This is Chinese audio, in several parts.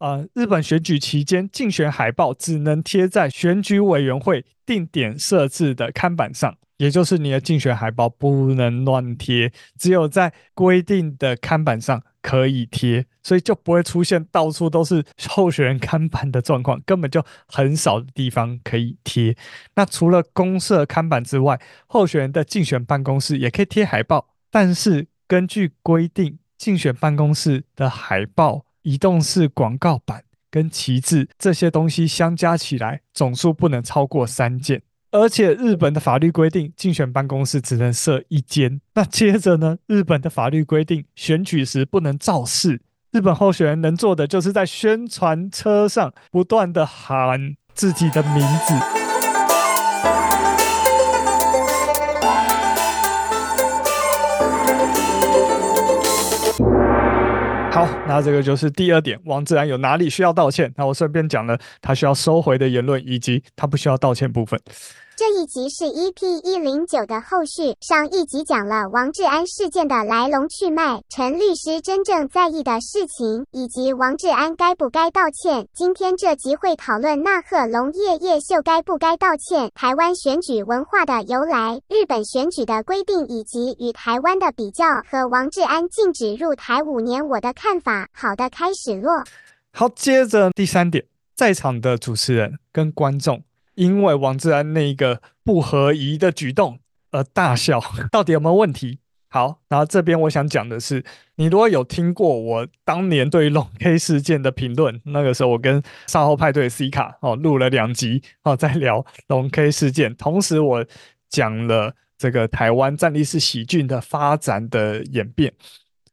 呃，日本选举期间竞选海报只能贴在选举委员会定点设置的看板上，也就是你的竞选海报不能乱贴，只有在规定的看板上可以贴，所以就不会出现到处都是候选人看板的状况，根本就很少的地方可以贴。那除了公社看板之外，候选人的竞选办公室也可以贴海报，但是根据规定，竞选办公室的海报。移动式广告板跟旗帜这些东西相加起来总数不能超过三件，而且日本的法律规定竞选办公室只能设一间。那接着呢，日本的法律规定选举时不能造势，日本候选人能做的就是在宣传车上不断地喊自己的名字。那这个就是第二点，王自然有哪里需要道歉？那我顺便讲了他需要收回的言论，以及他不需要道歉部分。这一集是 EP 一零九的后续，上一集讲了王志安事件的来龙去脉，陈律师真正在意的事情，以及王志安该不该道歉。今天这集会讨论那贺龙夜夜秀该不该道歉，台湾选举文化的由来，日本选举的规定以及与台湾的比较，和王志安禁止入台五年我的看法。好的，开始落。好，接着第三点，在场的主持人跟观众。因为王志安那一个不合宜的举动而大笑，到底有没有问题？好，然后这边我想讲的是，你如果有听过我当年对于龙 K 事件的评论，那个时候我跟稍后派对 C 卡哦录了两集哦，在聊龙 K 事件，同时我讲了这个台湾站立式喜剧的发展的演变，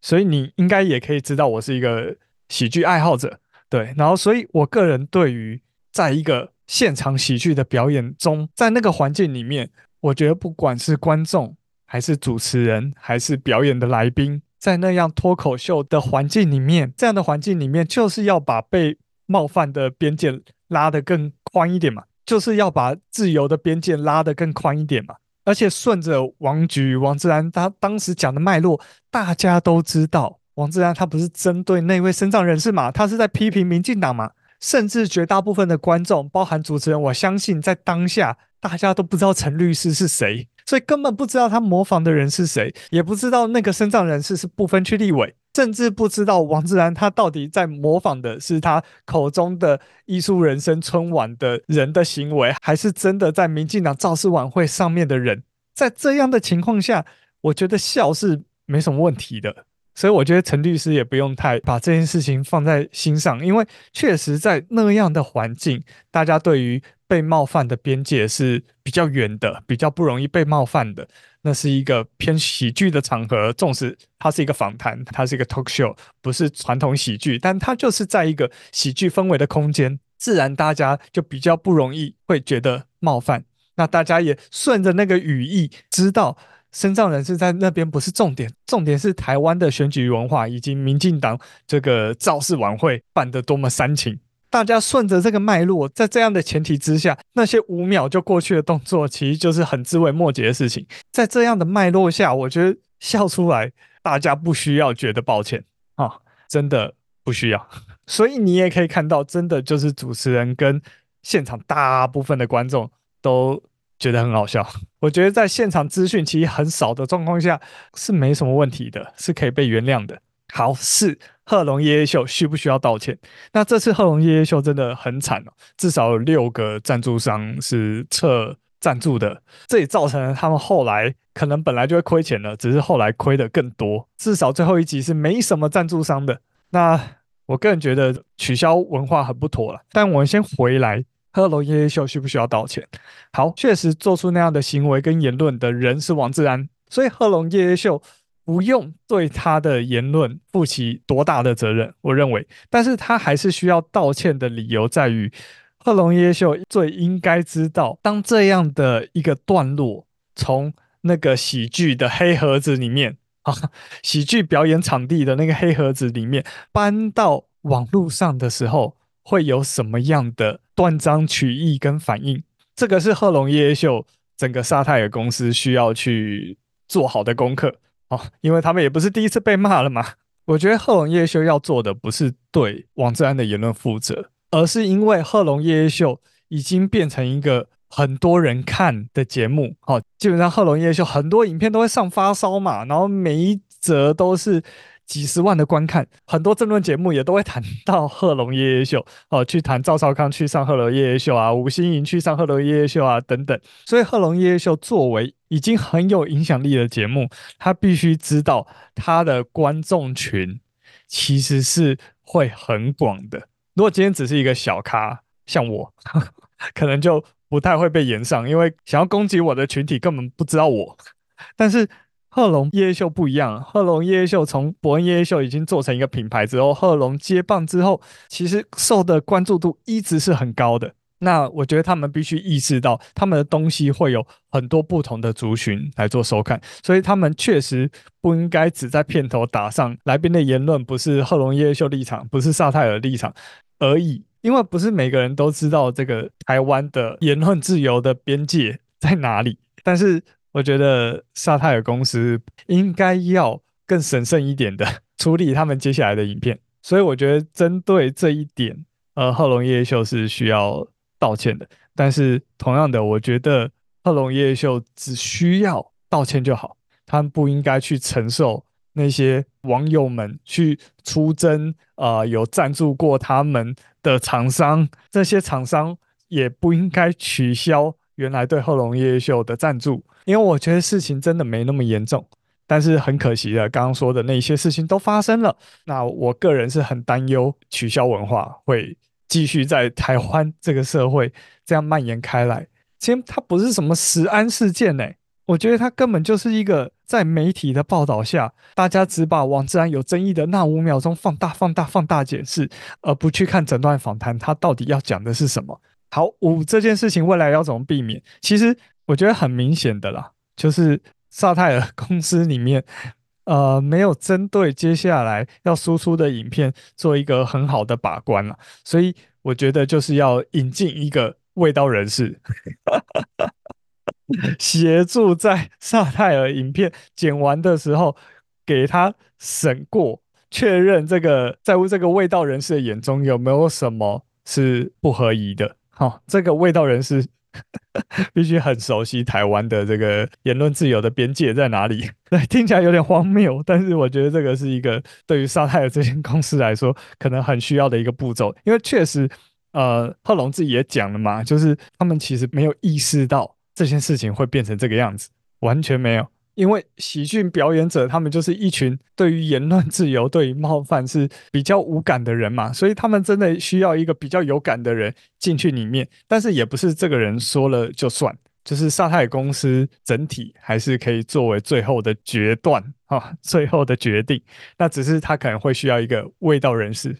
所以你应该也可以知道我是一个喜剧爱好者，对，然后所以我个人对于在一个现场喜剧的表演中，在那个环境里面，我觉得不管是观众，还是主持人，还是表演的来宾，在那样脱口秀的环境里面，这样的环境里面，就是要把被冒犯的边界拉得更宽一点嘛，就是要把自由的边界拉得更宽一点嘛。而且顺着王菊王志安他当时讲的脉络，大家都知道，王志安他不是针对那位身障人士嘛，他是在批评民进党嘛。甚至绝大部分的观众，包含主持人，我相信在当下大家都不知道陈律师是谁，所以根本不知道他模仿的人是谁，也不知道那个身障人士是不分区立委，甚至不知道王志安他到底在模仿的是他口中的艺术人生春晚的人的行为，还是真的在民进党造势晚会上面的人。在这样的情况下，我觉得笑是没什么问题的。所以我觉得陈律师也不用太把这件事情放在心上，因为确实在那样的环境，大家对于被冒犯的边界是比较远的，比较不容易被冒犯的。那是一个偏喜剧的场合，纵使它是一个访谈，它是一个 talk show，不是传统喜剧，但它就是在一个喜剧氛围的空间，自然大家就比较不容易会觉得冒犯。那大家也顺着那个语义，知道。身障人士在那边不是重点，重点是台湾的选举文化以及民进党这个造势晚会办得多么煽情。大家顺着这个脉络，在这样的前提之下，那些五秒就过去的动作，其实就是很枝微末节的事情。在这样的脉络下，我觉得笑出来，大家不需要觉得抱歉啊，真的不需要。所以你也可以看到，真的就是主持人跟现场大部分的观众都。觉得很好笑，我觉得在现场资讯其实很少的状况下是没什么问题的，是可以被原谅的。好，是贺龙夜夜秀需不需要道歉？那这次贺龙夜夜秀真的很惨哦，至少有六个赞助商是撤赞助的，这也造成了他们后来可能本来就会亏钱了，只是后来亏的更多。至少最后一集是没什么赞助商的。那我个人觉得取消文化很不妥了，但我们先回来。贺龙夜夜秀需不需要道歉？好，确实做出那样的行为跟言论的人是王志安，所以贺龙夜夜秀不用对他的言论负起多大的责任，我认为。但是他还是需要道歉的理由在于，贺龙夜夜秀最应该知道，当这样的一个段落从那个喜剧的黑盒子里面啊，喜剧表演场地的那个黑盒子里面搬到网络上的时候，会有什么样的断章取义跟反应？这个是贺龙夜夜秀整个萨泰尔公司需要去做好的功课哦，因为他们也不是第一次被骂了嘛。我觉得贺龙夜夜秀要做的不是对王志安的言论负责，而是因为贺龙夜夜秀已经变成一个很多人看的节目。哦，基本上贺龙夜夜秀很多影片都会上发烧嘛，然后每一则都是。几十万的观看，很多政论节目也都会谈到贺龙夜夜秀 哦，去谈赵少康去上贺龙夜夜秀啊，吴欣盈去上贺龙夜夜秀啊等等。所以贺龙夜夜秀作为已经很有影响力的节目，他必须知道他的观众群其实是会很广的。如果今天只是一个小咖，像我，可能就不太会被延上，因为想要攻击我的群体根本不知道我。但是。贺龙夜夜秀不一样，贺龙夜夜秀从伯恩夜夜秀已经做成一个品牌之后，贺龙接棒之后，其实受的关注度一直是很高的。那我觉得他们必须意识到，他们的东西会有很多不同的族群来做收看，所以他们确实不应该只在片头打上来宾的言论不是贺龙夜夜秀立场，不是萨泰尔立场而已，因为不是每个人都知道这个台湾的言论自由的边界在哪里，但是。我觉得萨泰尔公司应该要更审慎一点的处理他们接下来的影片，所以我觉得针对这一点，呃，贺珑夜夜秀是需要道歉的。但是同样的，我觉得贺珑夜夜秀只需要道歉就好，他们不应该去承受那些网友们去出征，呃，有赞助过他们的厂商，这些厂商也不应该取消原来对贺珑夜夜秀的赞助。因为我觉得事情真的没那么严重，但是很可惜的，刚刚说的那些事情都发生了。那我个人是很担忧取消文化会继续在台湾这个社会这样蔓延开来。其实它不是什么食安事件呢，我觉得它根本就是一个在媒体的报道下，大家只把王志安有争议的那五秒钟放大、放大、放大解释，而不去看整段访谈，他到底要讲的是什么。好，五这件事情未来要怎么避免？其实。我觉得很明显的啦，就是萨泰尔公司里面，呃，没有针对接下来要输出的影片做一个很好的把关了，所以我觉得就是要引进一个味道人士，协助在萨泰尔影片剪完的时候给他审过，确认这个在乎这个味道人士的眼中有没有什么是不合宜的。好，这个味道人士。必须很熟悉台湾的这个言论自由的边界在哪里？对，听起来有点荒谬，但是我觉得这个是一个对于沙泰尔这间公司来说可能很需要的一个步骤，因为确实，呃，贺龙自己也讲了嘛，就是他们其实没有意识到这件事情会变成这个样子，完全没有。因为喜剧表演者，他们就是一群对于言论自由、对于冒犯是比较无感的人嘛，所以他们真的需要一个比较有感的人进去里面。但是也不是这个人说了就算，就是萨泰公司整体还是可以作为最后的决断啊，最后的决定。那只是他可能会需要一个味道人士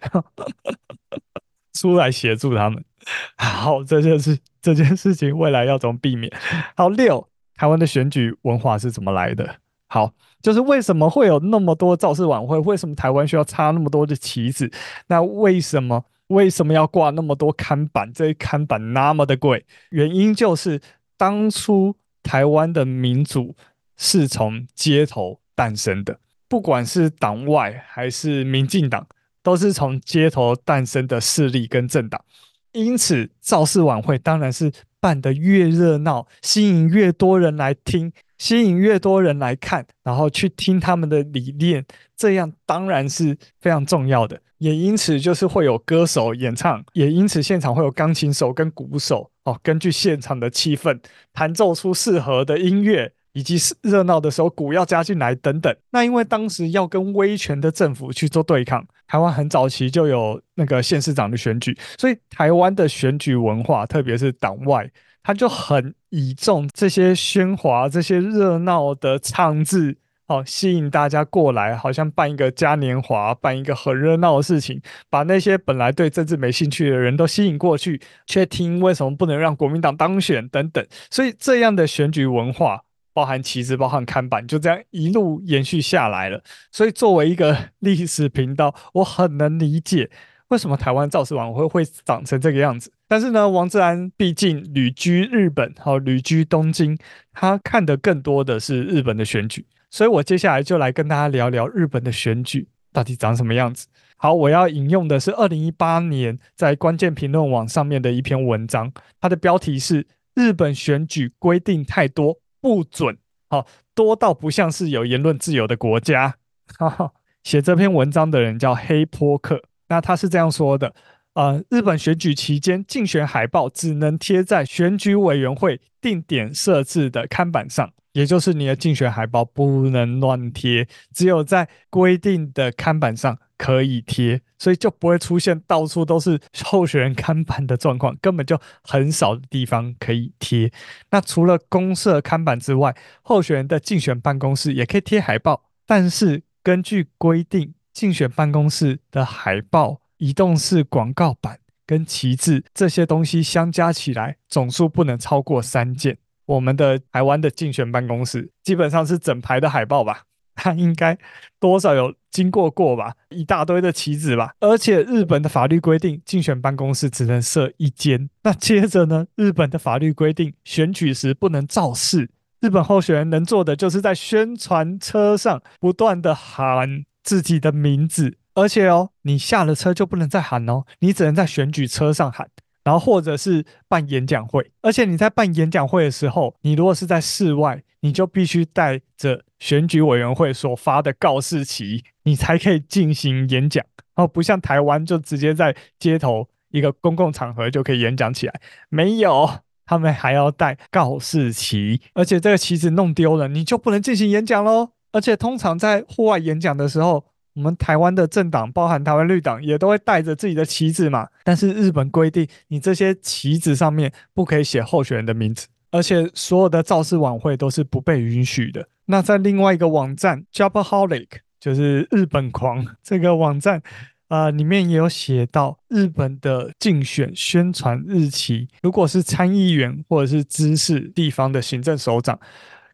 出来协助他们。好，这就是这件事情未来要怎么避免。好，六。台湾的选举文化是怎么来的？好，就是为什么会有那么多造势晚会？为什么台湾需要插那么多的旗子？那为什么为什么要挂那么多看板？这些看板那么的贵？原因就是当初台湾的民主是从街头诞生的，不管是党外还是民进党，都是从街头诞生的势力跟政党。因此，造势晚会当然是。办得越热闹，吸引越多人来听，吸引越多人来看，然后去听他们的理念，这样当然是非常重要的。也因此，就是会有歌手演唱，也因此现场会有钢琴手跟鼓手哦，根据现场的气氛弹奏出适合的音乐。以及是热闹的时候，鼓要加进来等等。那因为当时要跟威权的政府去做对抗，台湾很早期就有那个县市长的选举，所以台湾的选举文化，特别是党外，他就很倚重这些喧哗、这些热闹的场子，哦，吸引大家过来，好像办一个嘉年华，办一个很热闹的事情，把那些本来对政治没兴趣的人都吸引过去，却听为什么不能让国民党当选等等。所以这样的选举文化。包含旗帜，包含看板，就这样一路延续下来了。所以作为一个 历史频道，我很能理解为什么台湾造势晚会会长成这个样子。但是呢，王志安毕竟旅居日本，好旅居东京，他看的更多的是日本的选举。所以我接下来就来跟大家聊聊日本的选举到底长什么样子。好，我要引用的是二零一八年在关键评论网上面的一篇文章，它的标题是“日本选举规定太多，不准”。好，多到不像是有言论自由的国家。哈哈，写这篇文章的人叫黑坡克，那他是这样说的。呃，日本选举期间，竞选海报只能贴在选举委员会定点设置的看板上，也就是你的竞选海报不能乱贴，只有在规定的看板上可以贴，所以就不会出现到处都是候选人看板的状况，根本就很少的地方可以贴。那除了公社看板之外，候选人的竞选办公室也可以贴海报，但是根据规定，竞选办公室的海报。移动式广告板跟旗帜这些东西相加起来总数不能超过三件。我们的台湾的竞选办公室基本上是整排的海报吧，它应该多少有经过过吧，一大堆的旗子吧。而且日本的法律规定，竞选办公室只能设一间。那接着呢，日本的法律规定，选举时不能造势。日本候选人能做的就是在宣传车上不断的喊自己的名字。而且哦，你下了车就不能再喊哦，你只能在选举车上喊，然后或者是办演讲会。而且你在办演讲会的时候，你如果是在室外，你就必须带着选举委员会所发的告示旗，你才可以进行演讲。哦，不像台湾就直接在街头一个公共场合就可以演讲起来，没有，他们还要带告示旗，而且这个旗子弄丢了，你就不能进行演讲喽。而且通常在户外演讲的时候，我们台湾的政党，包含台湾绿党，也都会带着自己的旗子嘛。但是日本规定，你这些旗子上面不可以写候选人的名字，而且所有的造势晚会都是不被允许的。那在另外一个网站 Jobaholic，就是日本狂这个网站啊，呃，里面也有写到日本的竞选宣传日期，如果是参议员或者是知事地方的行政首长，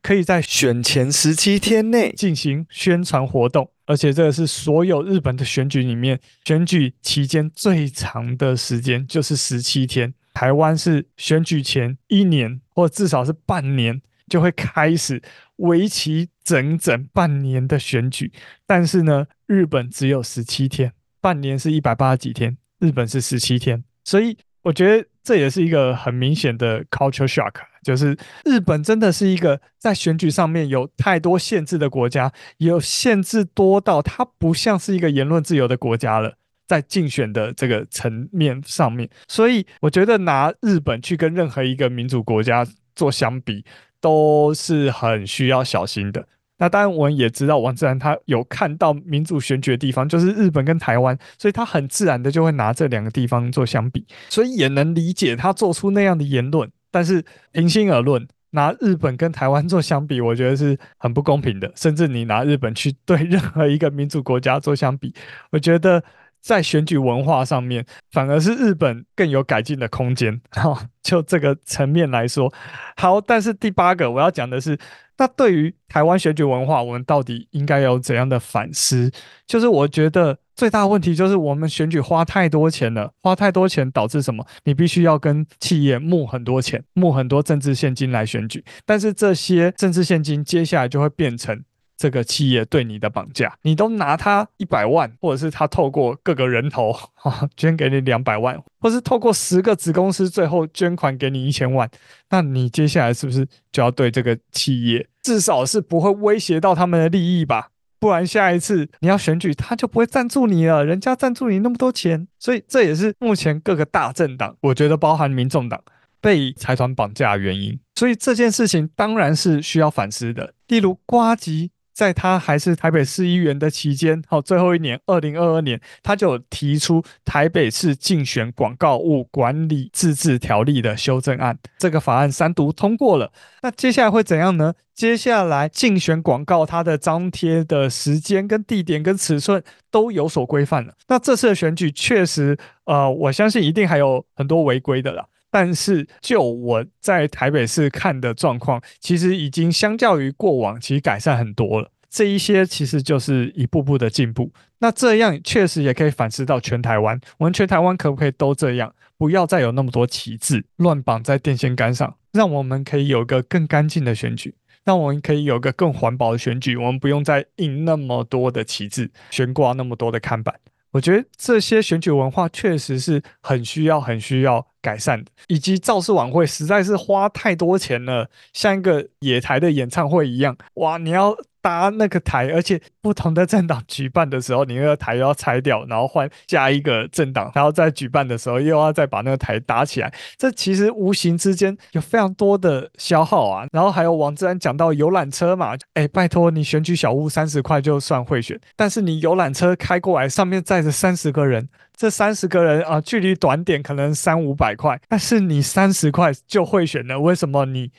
可以在选前十七天内进行宣传活动，而且这个是所有日本的选举里面选举期间最长的时间，就是十七天。台湾是选举前一年或至少是半年就会开始为期整整半年的选举，但是呢，日本只有十七天，半年是一百八十几天，日本是十七天，所以我觉得这也是一个很明显的 culture shock。就是日本真的是一个在选举上面有太多限制的国家，有限制多到它不像是一个言论自由的国家了，在竞选的这个层面上面，所以我觉得拿日本去跟任何一个民主国家做相比，都是很需要小心的。那当然，我们也知道王志安他有看到民主选举的地方，就是日本跟台湾，所以他很自然的就会拿这两个地方做相比，所以也能理解他做出那样的言论。但是平心而论，拿日本跟台湾做相比，我觉得是很不公平的。甚至你拿日本去对任何一个民主国家做相比，我觉得在选举文化上面，反而是日本更有改进的空间。哈，就这个层面来说，好。但是第八个我要讲的是。那对于台湾选举文化，我们到底应该有怎样的反思？就是我觉得最大问题就是我们选举花太多钱了，花太多钱导致什么？你必须要跟企业募很多钱，募很多政治现金来选举，但是这些政治现金接下来就会变成。这个企业对你的绑架，你都拿他一百万，或者是他透过各个人头 哈捐给你两百万，或是透过十个子公司最后捐款给你一千万，那你接下来是不是就要对这个企业至少是不会威胁到他们的利益吧？不然下一次你要选举，他就不会赞助你了。人家赞助你那么多钱，所以这也是目前各个大政党，我觉得包含民众党被财团绑架的原因。所以这件事情当然是需要反思的。例如瓜吉。在他还是台北市议员的期间，好，最后一年，二零二二年，他就提出台北市竞选广告物管理自治条例的修正案，这个法案三读通过了。那接下来会怎样呢？接下来竞选广告它的张贴的时间、跟地点、跟尺寸都有所规范了。那这次的选举确实，呃，我相信一定还有很多违规的啦。但是，就我在台北市看的状况，其实已经相较于过往，其实改善很多了。这一些其实就是一步步的进步。那这样确实也可以反思到全台湾，我们全台湾可不可以都这样？不要再有那么多旗帜乱绑在电线杆上，让我们可以有个更干净的选举。那我们可以有个更环保的选举，我们不用再印那么多的旗帜，悬挂那么多的看板。我觉得这些选举文化确实是很需要、很需要改善的，以及造势晚会实在是花太多钱了，像一个野台的演唱会一样，哇！你要。搭那个台，而且不同的政党举办的时候，你那个台又要拆掉，然后换下一个政党，然后再举办的时候又要再把那个台搭起来。这其实无形之间有非常多的消耗啊。然后还有王志安讲到游览车嘛，哎，拜托你选举小物三十块就算贿选，但是你游览车开过来，上面载着三十个人，这三十个人啊，距离短点可能三五百块，但是你三十块就贿选了，为什么你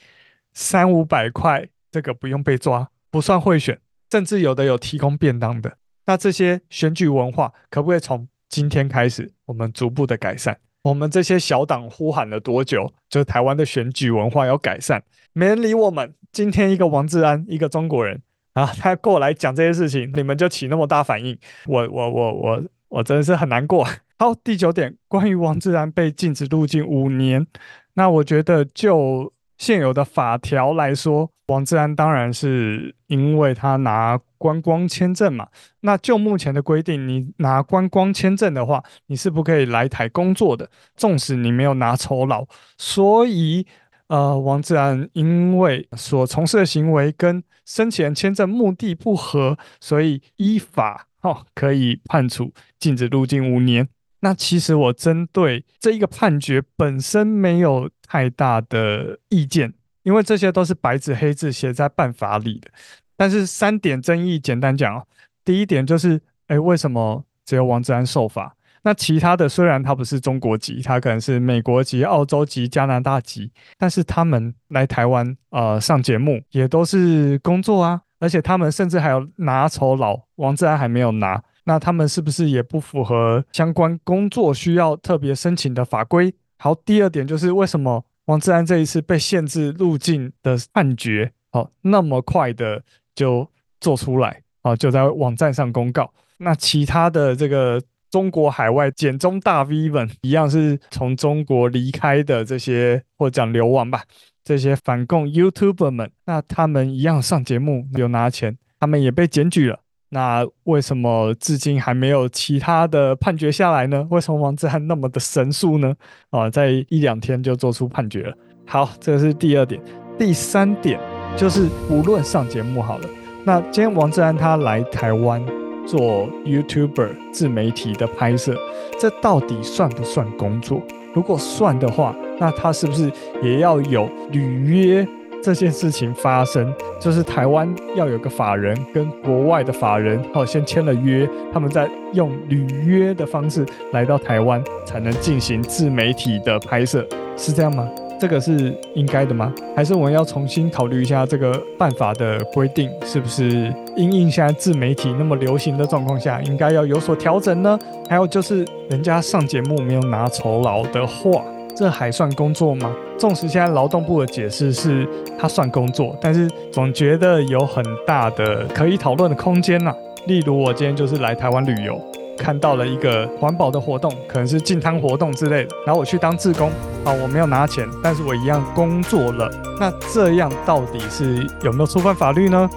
三五百块这个不用被抓？不算贿选，甚至有的有提供便当的。那这些选举文化可不可以从今天开始，我们逐步的改善？我们这些小党呼喊了多久？就是台湾的选举文化要改善，没人理我们。今天一个王志安，一个中国人啊，他过来讲这些事情，你们就起那么大反应，我我我我我真的是很难过。好，第九点，关于王志安被禁止入境五年，那我觉得就。现有的法条来说，王志安当然是因为他拿观光签证嘛。那就目前的规定，你拿观光签证的话，你是不可以来台工作的，纵使你没有拿酬劳。所以，呃，王志安因为所从事的行为跟申请签证目的不合，所以依法哦可以判处禁止入境五年。那其实我针对这一个判决本身没有太大的意见，因为这些都是白纸黑字写在办法里的。但是三点争议，简单讲，第一点就是，哎，为什么只有王志安受罚？那其他的虽然他不是中国籍，他可能是美国籍、澳洲籍、加拿大籍，但是他们来台湾呃上节目也都是工作啊，而且他们甚至还有拿酬劳，王志安还没有拿。那他们是不是也不符合相关工作需要特别申请的法规？好，第二点就是为什么王志安这一次被限制入境的判决，好，那么快的就做出来，啊，就在网站上公告。那其他的这个中国海外简中大 V 们一样是从中国离开的这些，或者讲流亡吧，这些反共 YouTuber 们，那他们一样上节目有拿钱，他们也被检举了。那为什么至今还没有其他的判决下来呢？为什么王志安那么的神速呢？啊，在一两天就做出判决了。好，这是第二点。第三点就是无论上节目好了，那今天王志安他来台湾做 YouTuber 自媒体的拍摄，这到底算不算工作？如果算的话，那他是不是也要有履约？这件事情发生，就是台湾要有个法人跟国外的法人，哦，先签了约，他们在用履约的方式来到台湾，才能进行自媒体的拍摄，是这样吗？这个是应该的吗？还是我们要重新考虑一下这个办法的规定，是不是因应现在自媒体那么流行的状况下，应该要有所调整呢？还有就是，人家上节目没有拿酬劳的话。这还算工作吗？纵使现在劳动部的解释是它算工作，但是总觉得有很大的可以讨论的空间呐、例如我今天就是来台湾旅游，看到了一个环保的活动，可能是净滩活动之类的，然后我去当志工，啊，我没有拿钱，但是我一样工作了。那这样到底是有没有触犯法律呢？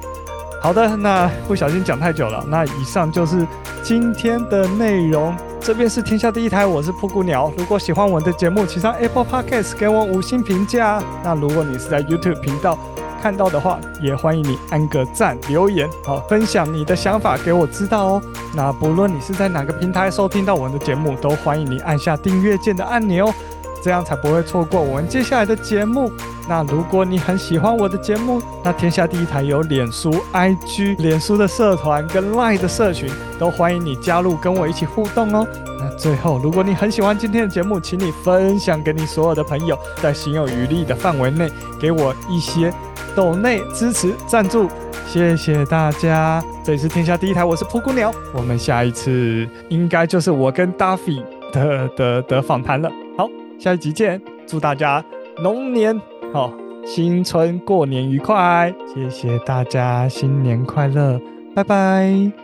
好的，那不小心讲太久了，那以上就是今天的内容。这边是天下第一台，我是布谷鸟。如果喜欢我的节目，请上 Apple Podcast 给我五星评价。那如果你是在 YouTube 频道看到的话，也欢迎你按个赞、留言，好分享你的想法给我知道哦。那不论你是在哪个平台收听到我的节目，都欢迎你按下订阅键的按钮。这样才不会错过我们接下来的节目。那如果你很喜欢我的节目，那天下第一台有脸书、IG、脸书的社团跟 Line 的社群，都欢迎你加入，跟我一起互动哦。那最后，如果你很喜欢今天的节目，请你分享给你所有的朋友，在行有余力的范围内，给我一些抖内支持赞助，谢谢大家。这里是天下第一台，我是噗咕鸟，我们下一次应该就是我跟 Duffy 的的的访谈了。下一集见，祝大家龙年好，新春过年愉快，谢谢大家，新年快乐，拜拜。